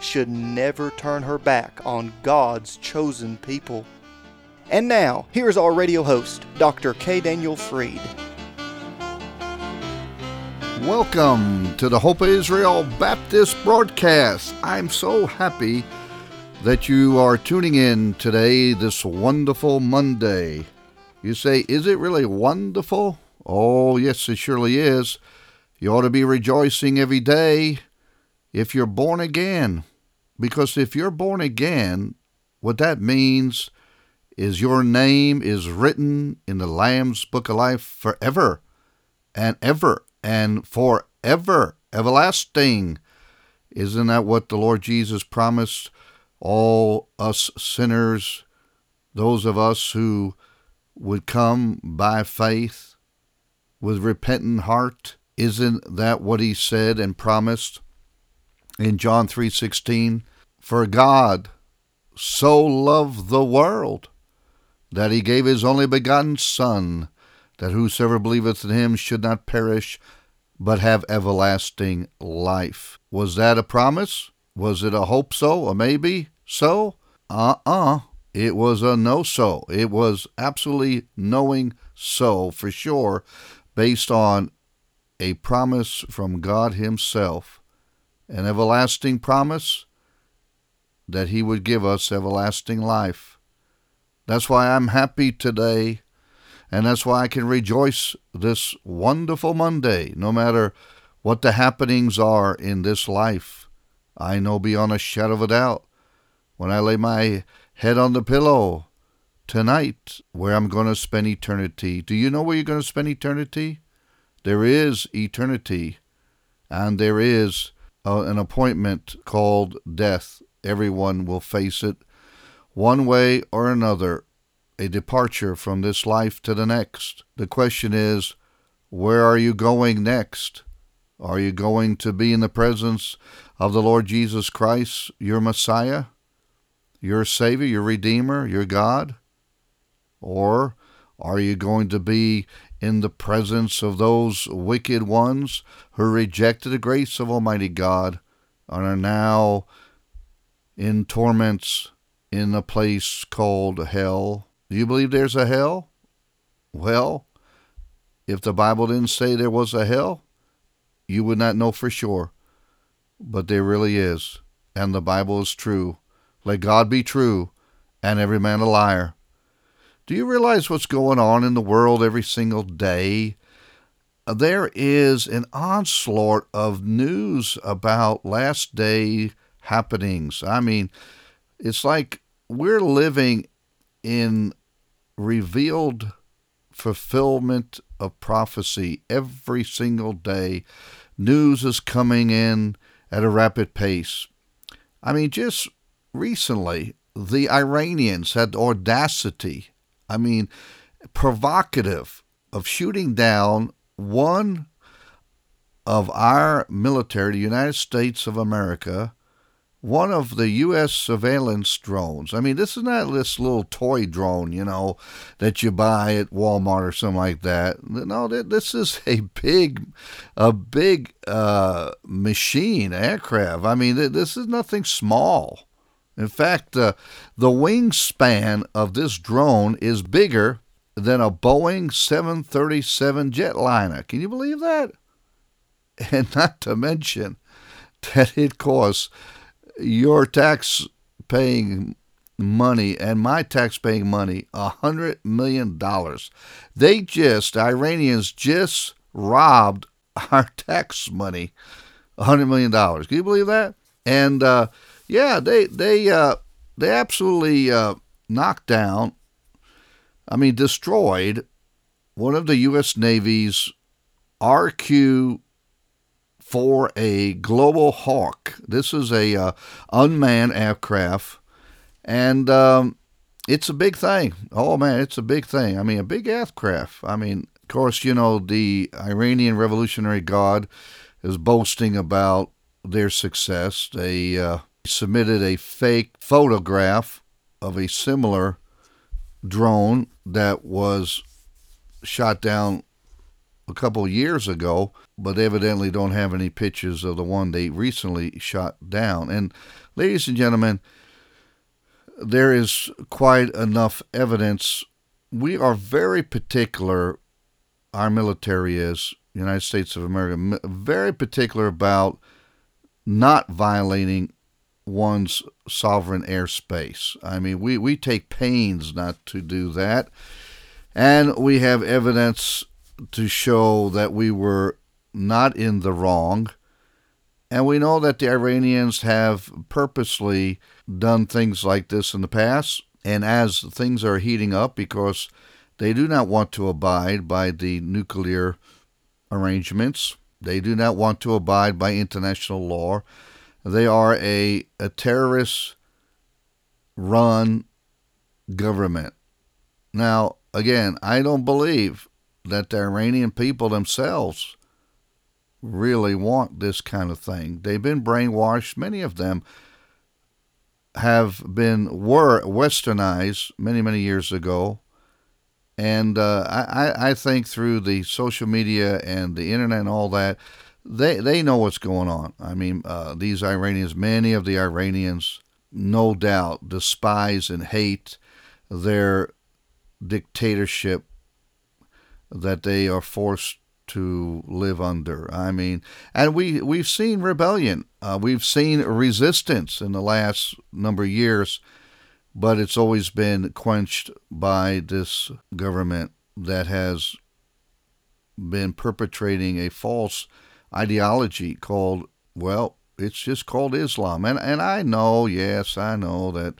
should never turn her back on God's chosen people. And now, here's our radio host, Dr. K. Daniel Fried. Welcome to the Hope of Israel Baptist broadcast. I'm so happy that you are tuning in today, this wonderful Monday. You say, is it really wonderful? Oh, yes, it surely is. You ought to be rejoicing every day if you're born again. Because if you're born again, what that means is your name is written in the Lamb's Book of Life forever and ever and forever, everlasting. Isn't that what the Lord Jesus promised all us sinners, those of us who would come by faith with repentant heart? Isn't that what he said and promised? In John 3:16, "For God so loved the world that he gave his only begotten son, that whosoever believeth in him should not perish, but have everlasting life." Was that a promise? Was it a hope so, a maybe so? Uh-uh. It was a no so. It was absolutely knowing so for sure, based on a promise from God Himself an everlasting promise that He would give us everlasting life. That's why I'm happy today, and that's why I can rejoice this wonderful Monday, no matter what the happenings are in this life. I know beyond a shadow of a doubt when I lay my head on the pillow tonight where I'm going to spend eternity. Do you know where you're going to spend eternity? There is eternity, and there is uh, an appointment called death. Everyone will face it one way or another, a departure from this life to the next. The question is, where are you going next? Are you going to be in the presence of the Lord Jesus Christ, your Messiah, your Savior, your Redeemer, your God? Or are you going to be in the presence of those wicked ones who rejected the grace of Almighty God and are now in torments in a place called hell. Do you believe there's a hell? Well, if the Bible didn't say there was a hell, you would not know for sure. But there really is, and the Bible is true. Let God be true, and every man a liar. Do you realize what's going on in the world every single day? There is an onslaught of news about last day happenings. I mean, it's like we're living in revealed fulfillment of prophecy every single day. News is coming in at a rapid pace. I mean, just recently, the Iranians had audacity I mean, provocative of shooting down one of our military, the United States of America, one of the U.S. surveillance drones. I mean, this is not this little toy drone, you know, that you buy at Walmart or something like that. No, this is a big, a big uh, machine, aircraft. I mean, this is nothing small. In fact, uh, the wingspan of this drone is bigger than a Boeing 737 jetliner. Can you believe that? And not to mention that it costs your tax paying money and my tax paying money a hundred million dollars. They just Iranians just robbed our tax money a hundred million dollars. Can you believe that? And uh, yeah, they they uh, they absolutely uh, knocked down. I mean, destroyed one of the U.S. Navy's RQ 4A Global Hawk. This is a uh, unmanned aircraft, and um, it's a big thing. Oh man, it's a big thing. I mean, a big aircraft. I mean, of course, you know the Iranian Revolutionary Guard is boasting about their success. They uh, submitted a fake photograph of a similar drone that was shot down a couple years ago, but evidently don't have any pictures of the one they recently shot down. And ladies and gentlemen, there is quite enough evidence. We are very particular, our military is, United States of America, very particular about not violating one's sovereign airspace. I mean, we, we take pains not to do that. And we have evidence to show that we were not in the wrong. And we know that the Iranians have purposely done things like this in the past. And as things are heating up, because they do not want to abide by the nuclear arrangements, they do not want to abide by international law. They are a, a terrorist run government. Now, again, I don't believe that the Iranian people themselves really want this kind of thing. They've been brainwashed. Many of them have been were westernized many many years ago, and uh, I I think through the social media and the internet and all that, they they know what's going on. I mean, uh, these Iranians, many of the Iranians, no doubt despise and hate their dictatorship that they are forced to live under. I mean, and we we've seen rebellion, uh, we've seen resistance in the last number of years, but it's always been quenched by this government that has been perpetrating a false ideology called well, it's just called Islam, and and I know, yes, I know that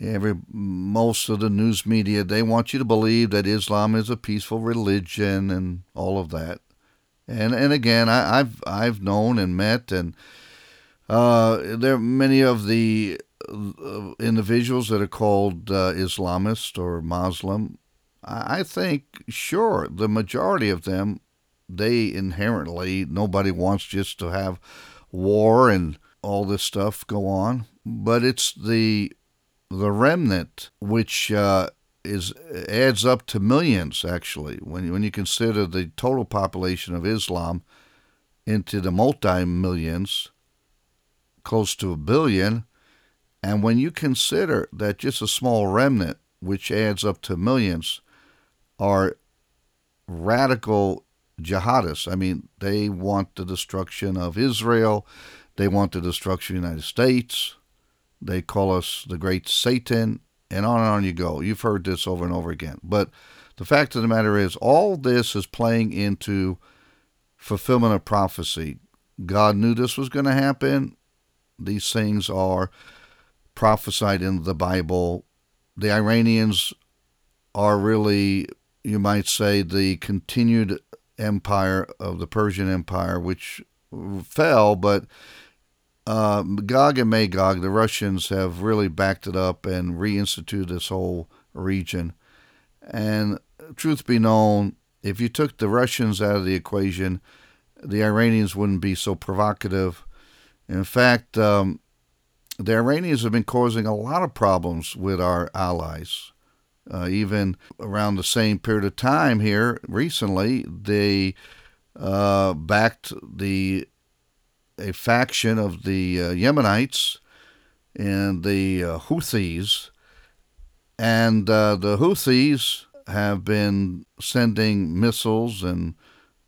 every most of the news media they want you to believe that Islam is a peaceful religion and all of that. And and again, I, have I've known and met and uh, there are many of the uh, individuals that are called uh, Islamist or Muslim. I think sure the majority of them they inherently nobody wants just to have war and all this stuff go on, but it's the the remnant, which uh, is adds up to millions actually when when you consider the total population of Islam into the multi millions, close to a billion, and when you consider that just a small remnant, which adds up to millions, are radical jihadists. I mean, they want the destruction of Israel, they want the destruction of the United States they call us the great Satan, and on and on you go. You've heard this over and over again. But the fact of the matter is, all this is playing into fulfillment of prophecy. God knew this was going to happen. These things are prophesied in the Bible. The Iranians are really, you might say, the continued empire of the Persian Empire, which fell, but uh, Gog and Magog, the Russians have really backed it up and reinstituted this whole region. And truth be known, if you took the Russians out of the equation, the Iranians wouldn't be so provocative. In fact, um, the Iranians have been causing a lot of problems with our allies. Uh, even around the same period of time here recently, they uh, backed the a faction of the uh, Yemenites and the uh, Houthis, and uh, the Houthis have been sending missiles and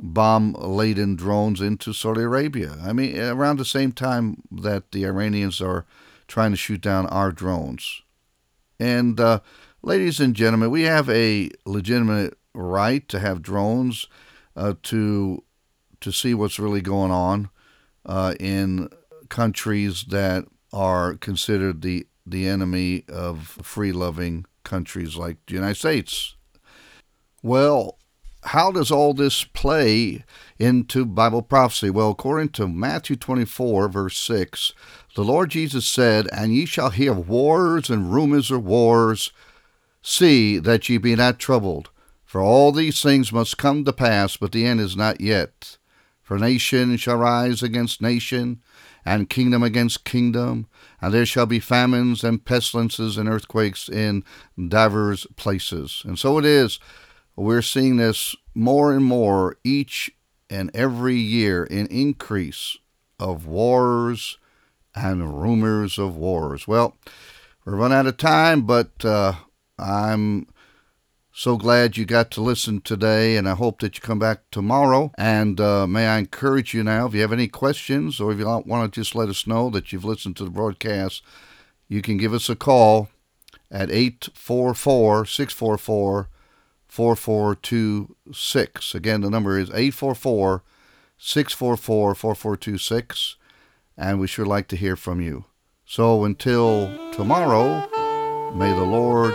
bomb-laden drones into Saudi Arabia. I mean, around the same time that the Iranians are trying to shoot down our drones. And uh, ladies and gentlemen, we have a legitimate right to have drones uh, to to see what's really going on uh, in countries that are considered the the enemy of free loving countries like the United States. Well, how does all this play into Bible prophecy? Well, according to Matthew 24, verse 6, the Lord Jesus said, And ye shall hear of wars and rumors of wars. See that ye be not troubled, for all these things must come to pass, but the end is not yet. For nation shall rise against nation, and kingdom against kingdom, and there shall be famines and pestilences and earthquakes in divers places. And so it is. We're seeing this more and more each and every year in increase of wars and rumors of wars. Well, we're run out of time, but uh, I'm so glad you got to listen today, and I hope that you come back tomorrow. And uh, may I encourage you now, if you have any questions or if you want to just let us know that you've listened to the broadcast, you can give us a call at 844 644 4426. Again, the number is 844 644 4426, and we sure like to hear from you. So until tomorrow, may the Lord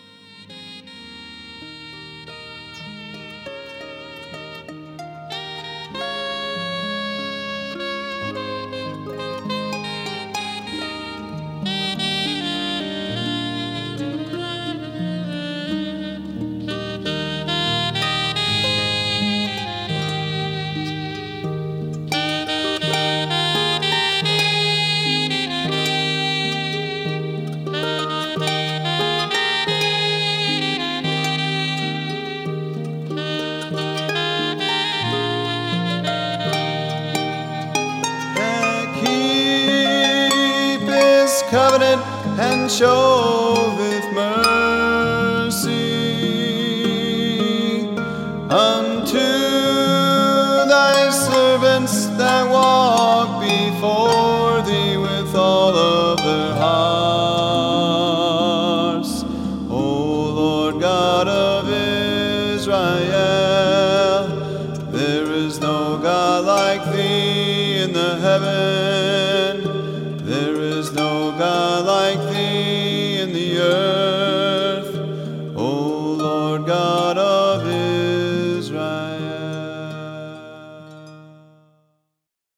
Covenant and showeth